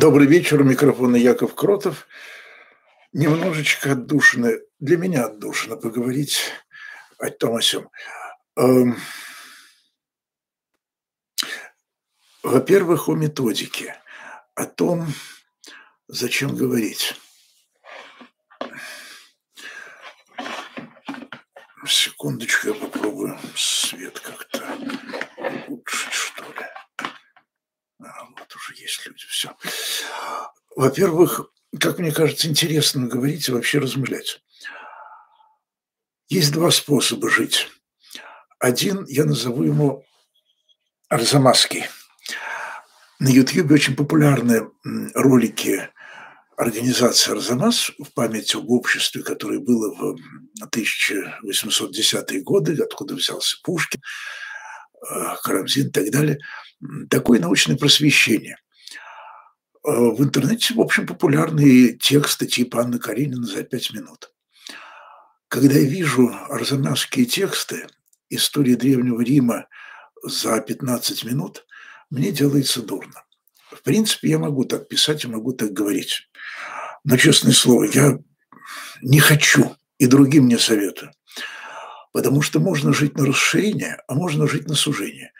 Добрый вечер, у микрофона Яков Кротов. Немножечко отдушно, для меня отдушно поговорить о том о сём. Эм, во-первых, о методике, о том, зачем говорить. Секундочку, я попробую свет как-то ли. Уже есть люди, все. Во-первых, как мне кажется, интересно говорить и вообще размышлять. Есть два способа жить. Один, я назову его Арзамасский. На Ютьюбе очень популярны ролики организации «Арзамас» в память об обществе, которое было в 1810-е годы, откуда взялся Пушкин, Карамзин и так далее. Такое научное просвещение. Э, в интернете, в общем, популярные тексты типа Анны Каренина за пять минут. Когда я вижу арзамасские тексты истории Древнего Рима за 15 минут, мне делается дурно. В принципе, я могу так писать и могу так говорить. Но, честное слово, я не хочу и другим не советую. Потому что можно жить на расширение, а можно жить на сужение.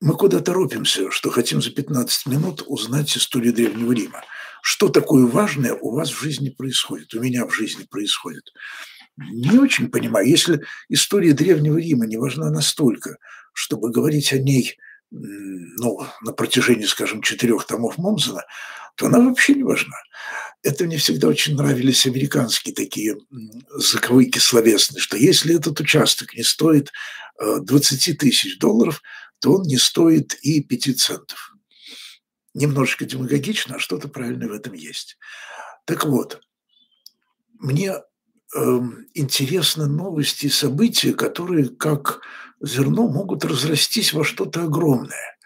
Мы куда торопимся, что хотим за 15 минут узнать историю Древнего Рима. Что такое важное у вас в жизни происходит, у меня в жизни происходит. Не очень понимаю. Если история Древнего Рима не важна настолько, чтобы говорить о ней ну, на протяжении, скажем, четырех томов Момзена, то она вообще не важна. Это мне всегда очень нравились американские такие заковыки словесные, что если этот участок не стоит 20 э, тысяч долларов, то он не стоит и 5 центов. Немножечко демагогично, а что-то правильное в этом есть. Так вот, мне э, интересны новости и события, которые как зерно могут разрастись во что-то огромное,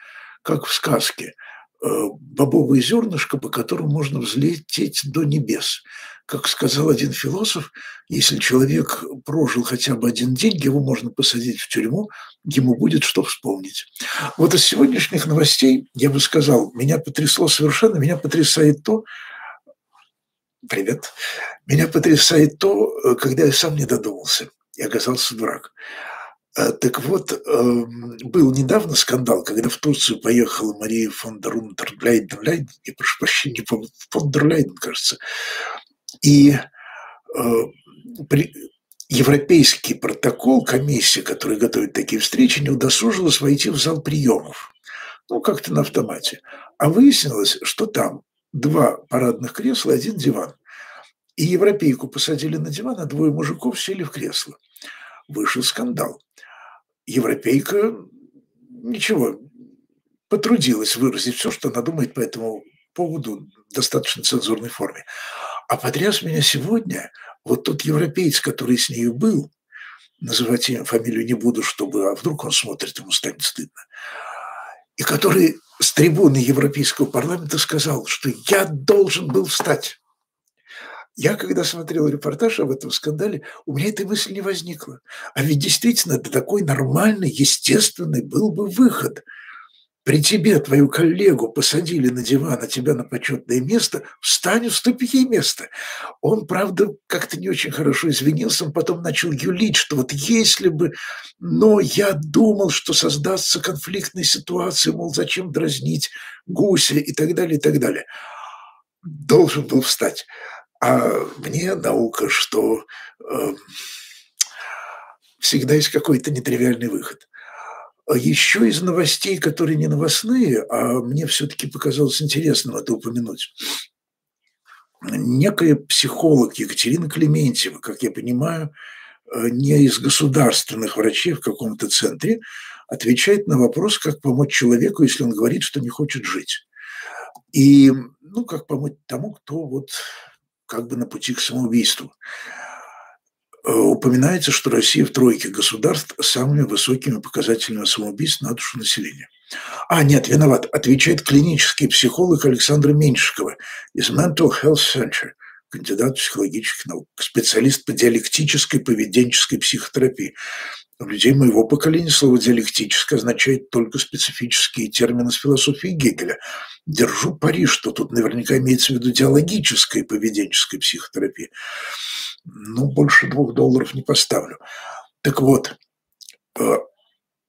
как в сказке э, «Бобовое зернышко, по которому можно взлететь до небес». Как сказал один философ, если человек прожил хотя бы один день, его можно посадить в тюрьму, ему будет что вспомнить. Вот из сегодняшних новостей, я бы сказал, меня потрясло совершенно, меня потрясает то, привет, меня потрясает то, э, когда я сам не додумался и оказался дурак. А, так вот, эм, был недавно скандал, когда в Турцию поехала Мария фон дер Унтерлейден, я прошу прощения, фон дер Лейден, кажется, и э, европейский протокол, комиссия, которая готовит такие встречи, не удосужилась войти в зал приемов. Ну, как-то на автомате. А выяснилось, что там два парадных кресла, один диван. И европейку посадили на диван, а двое мужиков сели в кресло. Вышел скандал европейка ничего, потрудилась выразить все, что она думает по этому поводу в достаточно цензурной форме. А потряс меня сегодня вот тот европеец, который с нею был, называть его фамилию не буду, чтобы, а вдруг он смотрит, ему станет стыдно, и который с трибуны Европейского парламента сказал, что я должен был встать. Я, когда смотрел репортаж об этом скандале, у меня этой мысли не возникла. А ведь действительно это такой нормальный, естественный был бы выход. При тебе твою коллегу посадили на диван, а тебя на почетное место, встань, уступи ей место. Он, правда, как-то не очень хорошо извинился, он потом начал юлить, что вот если бы, но я думал, что создастся конфликтная ситуация, мол, зачем дразнить гуся и так далее, и так далее. Должен был встать. А мне наука, что э, всегда есть какой-то нетривиальный выход. А еще из новостей, которые не новостные, а мне все-таки показалось интересным это упомянуть. Некая психолог Екатерина Клементьева, как я понимаю, э, не из государственных врачей в каком-то центре, отвечает на вопрос, как помочь человеку, если он говорит, что не хочет жить. И, ну, как помочь тому, кто вот как бы на пути к самоубийству. Э, упоминается, что Россия в тройке государств с самыми высокими показателями самоубийств на душу населения. А, нет, виноват, отвечает клинический психолог Александра Меньшикова из Mental Health Center кандидат психологических наук, специалист по диалектической поведенческой психотерапии. У людей моего поколения слово «диалектическое» означает только специфические термины с философии Гегеля. Держу пари, что тут наверняка имеется в виду диалогическая поведенческая психотерапия. Ну, больше двух долларов не поставлю. Так вот, э,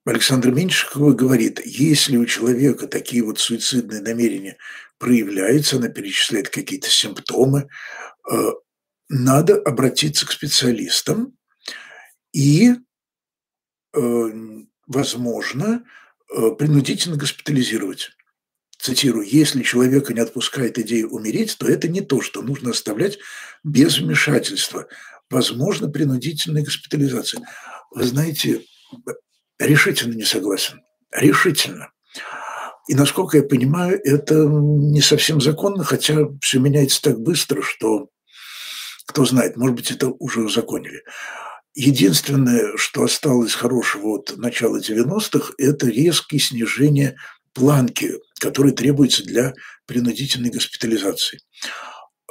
Александр Меньшикова говорит, если у человека такие вот суицидные намерения проявляются, она перечисляет какие-то симптомы, э, надо обратиться к специалистам и Э, возможно принудительно госпитализировать. Цитирую, если человека не отпускает идея умереть, то это не то, что нужно оставлять без вмешательства. Возможно, принудительная госпитализация. Вы знаете, решительно не согласен. Решительно. И, насколько я понимаю, это не совсем законно, хотя все меняется так быстро, что кто знает, может быть, это уже узаконили. Единственное, что осталось хорошего от начала 90-х, это резкое снижение планки, которая требуется для принудительной госпитализации.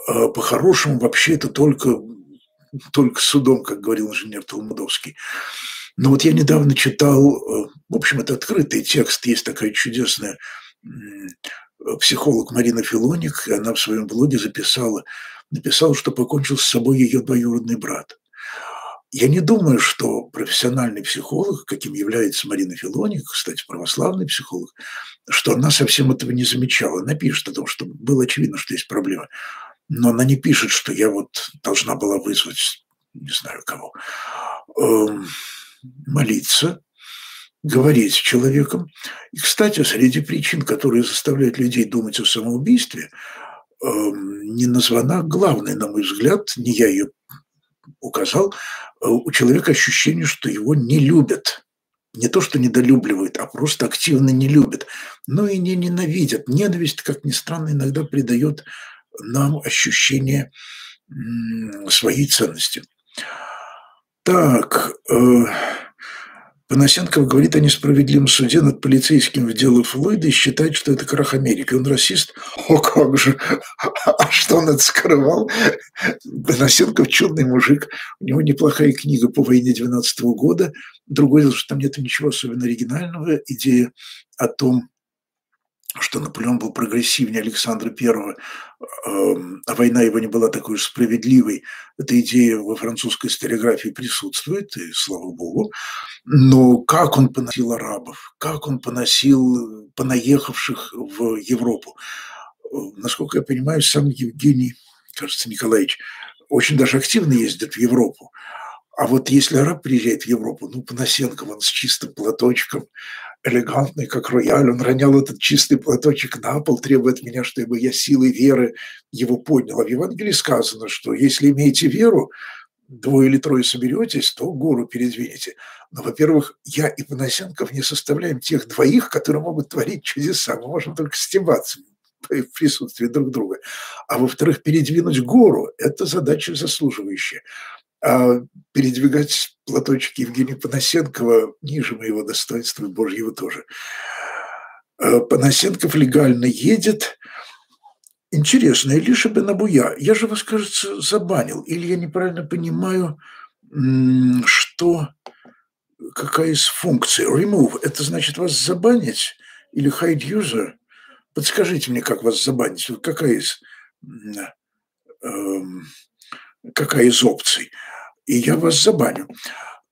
А по-хорошему, вообще это только, только судом, как говорил инженер Толмудовский. Но вот я недавно читал, э, в общем, это открытый текст, есть такая чудесная психолог Марина Филоник, она в своем блоге записала, написала, что покончил с собой ее двоюродный брат. Я не думаю, что профессиональный психолог, каким является Марина Филоник, кстати, православный психолог, что она совсем этого не замечала. Она пишет о том, что было очевидно, что есть проблема. Но она не пишет, что я вот должна была вызвать, не знаю кого, эм, молиться, говорить с человеком. И, кстати, среди причин, которые заставляют людей думать о самоубийстве, эм, не названа главной, на мой взгляд, не я ее указал, э, у человека ощущение, что его не любят. Не то, что недолюбливают, а просто активно не любят. Но и не ненавидят. Ненависть, как ни странно, иногда придает нам ощущение своей ценности. Так, э, Панасенков говорит о несправедливом суде над полицейским в дело Флойда и считает, что это крах Америки. Он расист? О, как же! А что он это скрывал? Панасенков чудный мужик. У него неплохая книга по войне 12 года. Другое дело, что там нет ничего особенно оригинального. Идея о том, что Наполеон был прогрессивнее Александра I, эм, а война его не была такой уж справедливой. Эта идея во французской историографии присутствует, и слава богу. Но как он поносил арабов, как он поносил понаехавших в Европу. Насколько я понимаю, сам Евгений, кажется, Николаевич, очень даже активно ездит в Европу. А вот если араб приезжает в Европу, ну, Панасенков, он с чистым платочком, элегантный, как рояль, он ронял этот чистый платочек на пол, требуя от меня, чтобы я силой веры его поднял. А в Евангелии сказано, что если имеете веру, двое или трое соберетесь, то гору передвинете. Но, во-первых, я и Панасенков не составляем тех двоих, которые могут творить чудеса. Мы можем только стебаться в присутствии друг друга. А во-вторых, передвинуть гору – это задача заслуживающая. А передвигать платочек Евгения Панасенкова ниже моего достоинства и Божьего тоже. А Панасенков легально едет. Интересно, Илиша Бенабуя, я же вас, кажется, забанил. Или я неправильно понимаю, что какая из функций? Remove – это значит вас забанить? Или hide user? Подскажите мне, как вас забанить? какая из, эм, какая из опций? и я вас забаню.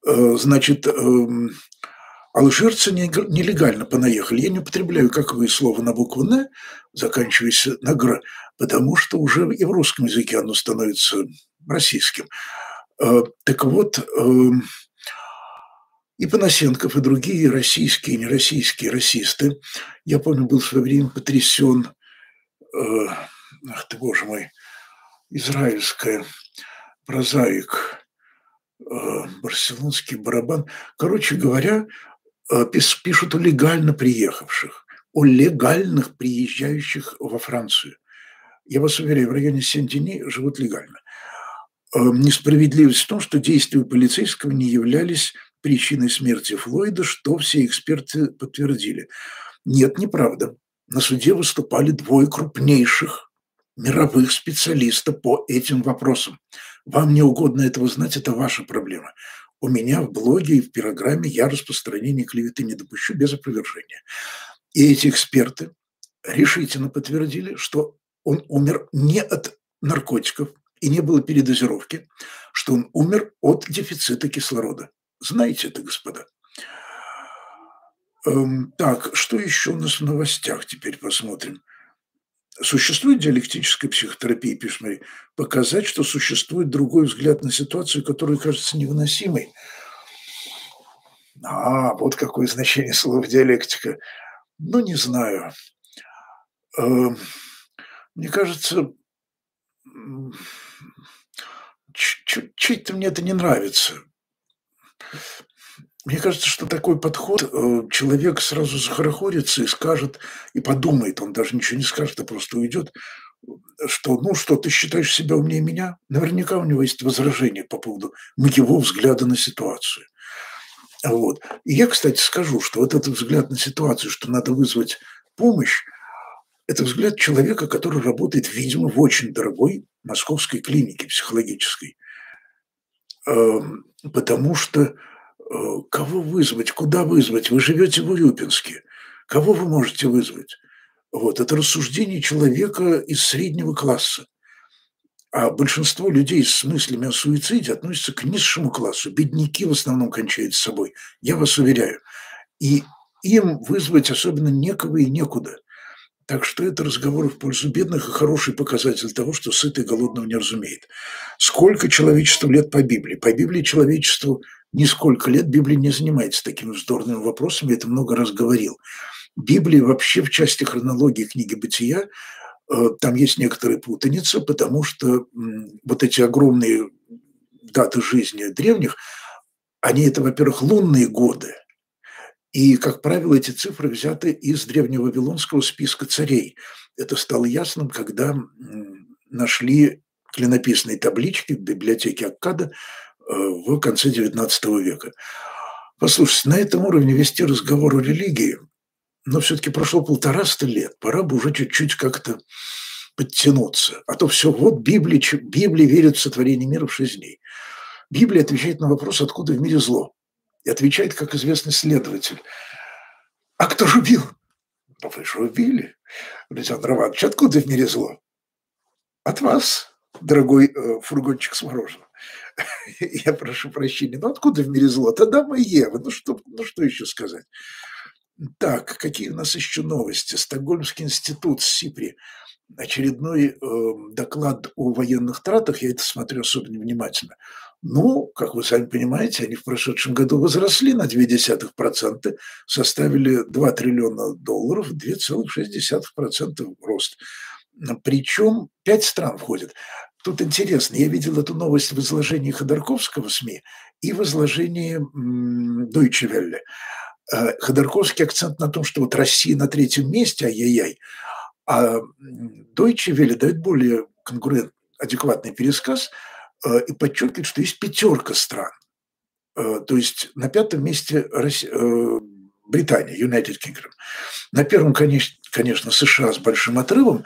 Э, значит, эм, алжирцы нелегально понаехали. Я не употребляю, как вы, слово на букву «н», заканчиваясь на «гр», потому что уже и в русском языке оно становится российским. Э, так вот, эм, и Панасенков, и другие российские и нероссийские расисты. Я помню, был в свое время потрясен, э, ах ты, боже мой, израильская прозаик Э, барселонский барабан. Короче говоря, э, пишут о легально приехавших, о легальных приезжающих во Францию. Я вас уверяю, в районе Сен-Дени живут легально. Э, несправедливость в том, что действия полицейского не являлись причиной смерти Флойда, что все эксперты подтвердили. Нет, неправда. На суде выступали двое крупнейших мировых специалистов по этим вопросам. Вам не угодно этого знать, это ваша проблема. У меня в блоге и в программе я распространение клеветы не допущу без опровержения. И эти эксперты решительно подтвердили, что он умер не от наркотиков и не было передозировки, что он умер от дефицита кислорода. Знаете это, господа? Эм, так, что еще у нас в новостях теперь посмотрим. Существует диалектическая психотерапия, пишет Мари, показать, что существует другой взгляд на ситуацию, которая кажется невыносимой. А, вот какое значение слова диалектика. Ну, не знаю. Эм, мне кажется, чуть-то мне это не нравится. Мне кажется, что такой подход, э, человек сразу захорохорится и скажет, и подумает, он даже ничего не скажет, а просто уйдет, что, ну что, ты считаешь себя умнее меня? Наверняка у него есть возражение по поводу моего взгляда на ситуацию. Вот. И я, кстати, скажу, что вот этот взгляд на ситуацию, что надо вызвать помощь, это взгляд человека, который работает, видимо, в очень дорогой московской клинике психологической. Эм, потому что Э, кого вызвать, куда вызвать? Вы живете в Урюпинске. Кого вы можете вызвать? Вот, это рассуждение человека из среднего класса. А большинство людей с мыслями о суициде относятся к низшему классу. Бедняки в основном кончают с собой, я вас уверяю. И им вызвать особенно некого и некуда. Так что это разговор в пользу бедных и хороший показатель того, что сытый голодного не разумеет. Сколько человечеству лет по Библии? По Библии человечеству нисколько лет Библия не занимается такими вздорными вопросами, я это много раз говорил. Библия вообще в части хронологии книги «Бытия» э, там есть некоторая путаница, потому что вот эти огромные даты жизни древних, они это, во-первых, лунные годы, и, как правило, эти цифры взяты из древневавилонского списка царей. Это стало ясным, когда нашли клинописные таблички в библиотеке Аккада, Э, в конце XIX века. Послушайте, на этом уровне вести разговор о религии, но все-таки прошло полтораста лет, пора бы уже чуть-чуть как-то подтянуться. А то все, вот Библия, Библия верит в сотворение мира в шесть дней. Библия отвечает на вопрос, откуда в мире зло. И отвечает, как известный следователь. А кто же убил? Ну, вы же убили, Александр Иванович. Откуда в мире зло? От вас, дорогой э, фургончик с мороженым. я прошу прощения, ну откуда в мире зло? Тогда и Ева, ну что, ну что еще сказать? Так, какие у нас еще новости? Стокгольмский институт СИПРИ. Очередной э, доклад о военных тратах, я это смотрю особенно внимательно. Ну, как вы сами понимаете, они в прошедшем году возросли на 0,2%, составили 2 триллиона долларов, 2,6% рост. Причем пять стран входят. Тут интересно, я видел эту новость в изложении Ходорковского СМИ и в изложении Deutsche Welle. Э, Ходорковский акцент на том, что вот Россия на третьем месте, ай-яй-яй, а Deutsche Welle дает более конкурент, адекватный пересказ и подчеркивает, что есть пятерка стран. Э, то есть на пятом месте Россия, Британия, United Kingdom. На первом, конечно, США с большим отрывом,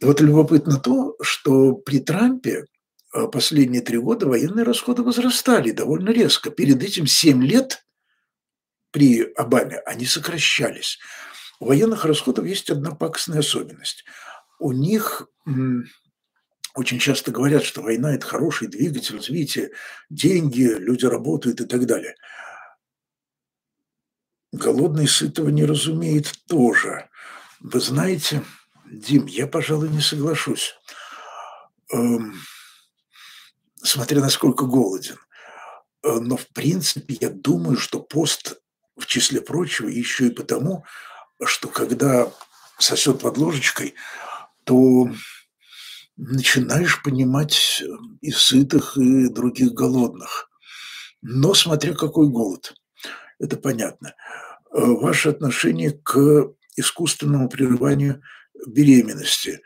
и вот любопытно то, что при Трампе э, последние три года военные расходы возрастали довольно резко. Перед этим семь лет при Обаме они сокращались. У военных расходов есть одна пакостная особенность. У них очень часто говорят, что война – это хороший двигатель развития, деньги, люди работают и так далее. Голодный сытого не разумеет тоже. Вы знаете, Дим, я, пожалуй, не соглашусь. Эм, смотря насколько голоден. Э, но, в принципе, я думаю, что пост, в числе прочего, еще и потому, что когда сосет под ложечкой, то начинаешь понимать и сытых, и других голодных. Но смотря какой голод, это понятно. Э, ваше отношение к искусственному прерыванию беременности.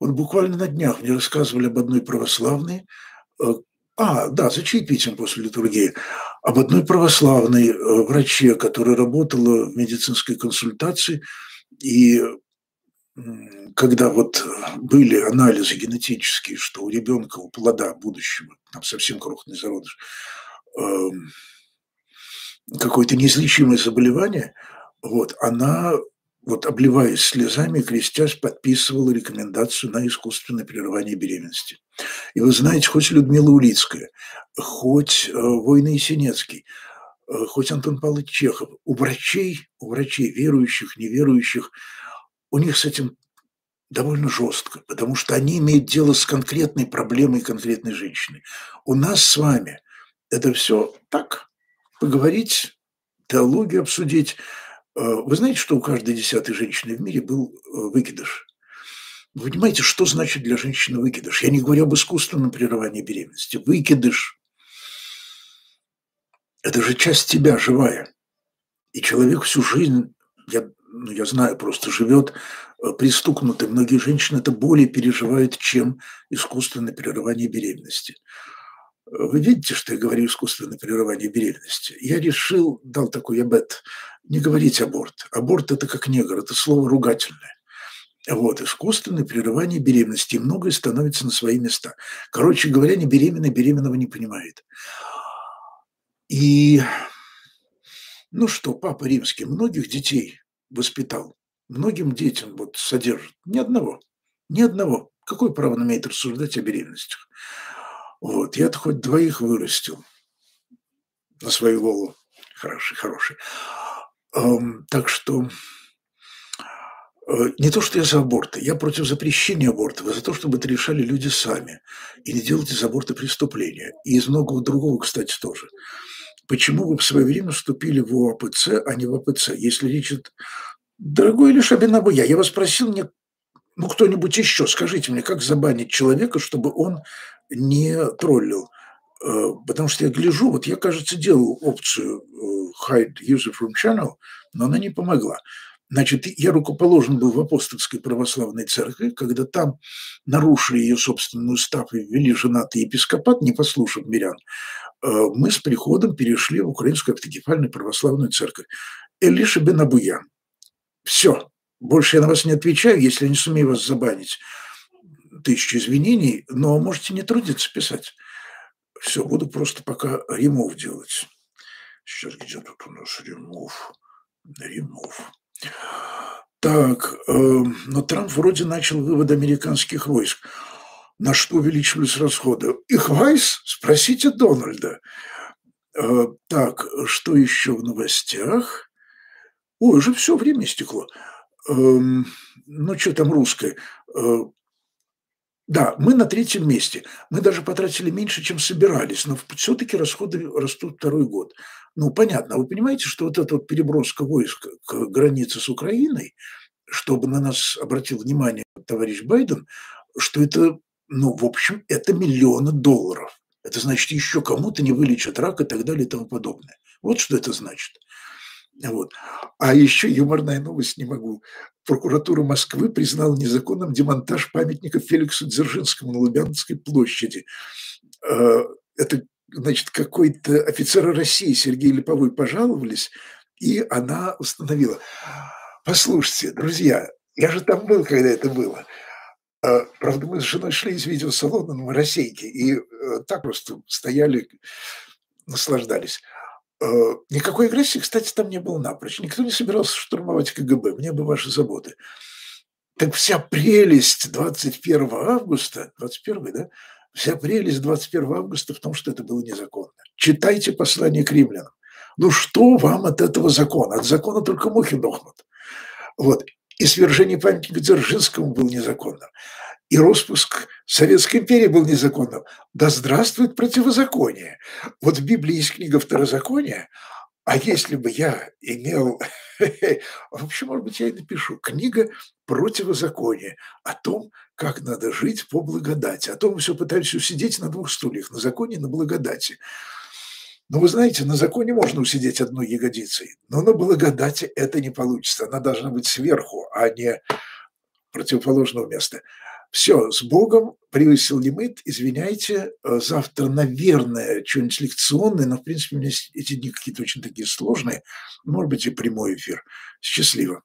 Вот буквально на днях мне рассказывали об одной православной, э, а, да, за чаепитием после литургии, об одной православной э, враче, которая работала в медицинской консультации, и когда вот были анализы генетические, что у ребенка, у плода будущего, там совсем крохотный зародыш, эм, какое-то неизлечимое заболевание, вот, она, вот обливаясь слезами, крестясь, подписывала рекомендацию на искусственное прерывание беременности. И вы знаете, хоть Людмила Улицкая, хоть э, Война Есенинский, э, хоть Антон Павлович Чехов, у врачей, у врачей, верующих, неверующих, у них с этим довольно жестко, потому что они имеют дело с конкретной проблемой конкретной женщины. У нас с вами это все так, поговорить, теологию обсудить. Э, вы знаете, что у каждой десятой женщины в мире был э, выкидыш? Вы понимаете, что значит для женщины выкидыш? Я не говорю об искусственном прерывании беременности. Выкидыш – это же часть тебя живая. И человек всю жизнь, я, я знаю, просто живет э, пристукнутый. Многие женщины это более переживают, чем искусственное прерывание беременности. Вы видите, что я говорю искусственное прерывание беременности? Я решил, дал такой обет, не говорить аборт. Аборт – это как негр, это слово ругательное. Вот, искусственное прерывание беременности, и многое становится на свои места. Короче говоря, не беременный беременного не понимает. И, ну что, папа римский многих детей воспитал, многим детям вот содержит. Ни одного, ни одного. Какое право он имеет рассуждать о беременностях? Вот, я-то хоть двоих вырастил на свою голову. Хороший, хороший. Эм, так что э, не то, что я за аборты, я против запрещения абортов, а за то, чтобы это решали люди сами. И не делать из аборта преступления. И из многого другого, кстати, тоже. Почему вы в свое время вступили в ОАПЦ, а не в АПЦ, если речь идет... Дорогой Илюша Абинабуя, я вас просил мне ну, кто-нибудь еще, скажите мне, как забанить человека, чтобы он не троллил. Э, потому что я гляжу, вот я, кажется, делал опцию э, hide user from channel, но она не помогла. Значит, я рукоположен был в апостольской православной церкви, когда там нарушили ее собственный устав и ввели женатый епископат, не послушав мирян, э, мы с приходом перешли в Украинскую автокефальную православную церковь. Элиша Бенабуян. Все. Больше я на вас не отвечаю, если я не сумею вас забанить тысячу извинений, но можете не трудиться писать. Все, буду просто пока ремов делать. Сейчас где тут у нас ремов? Ремов. Так, э, но Трамп вроде начал вывод американских войск. На что увеличивались расходы? Их вайс? Спросите Дональда. Э, так, что еще в новостях? Ой, уже все время истекло. Э, ну, что там русское? Да, мы на третьем месте. Мы даже потратили меньше, чем собирались, но все-таки расходы растут второй год. Ну, понятно. Вы понимаете, что вот эта вот переброска войск к границе с Украиной, чтобы на нас обратил внимание товарищ Байден, что это, ну, в общем, это миллионы долларов. Это значит, еще кому-то не вылечат рак и так далее и тому подобное. Вот что это значит. Вот. А еще юморная новость не могу. Прокуратура Москвы признала незаконным демонтаж памятника Феликсу Дзержинскому на Лубянской площади. А, это, значит, какой-то офицер России Сергей Липовой пожаловались, и она установила. Послушайте, друзья, я же там был, когда это было. А, правда, мы с женой шли из видеосалона на Моросейке и э, так просто стояли, наслаждались. Э, никакой агрессии, кстати, там не было напрочь. Никто не собирался штурмовать КГБ. Мне бы ваши заботы. Так вся прелесть 21 августа, 21, да? Вся прелесть 21 августа в том, что это было незаконно. Читайте послание к римлянам. Ну что вам от этого закона? От закона только мухи дохнут. Вот. И свержение памятника Дзержинскому было незаконным и распуск Советской империи был незаконным. Да здравствует противозаконие. Вот в Библии есть книга Второзакония, а если бы я имел, вообще, может быть, я и напишу, книга противозакония о том, как надо жить по благодати. О том все пытаемся усидеть на двух стульях, на законе и на благодати. Но вы знаете, на законе можно усидеть одной ягодицей, но на благодати это не получится. Она должна быть сверху, а не противоположного места. Все, с Богом, превысил лимит, извиняйте, э, завтра, наверное, что-нибудь лекционное, но, в принципе, у меня эти дни какие-то очень такие сложные, может быть, и прямой эфир. Счастливо.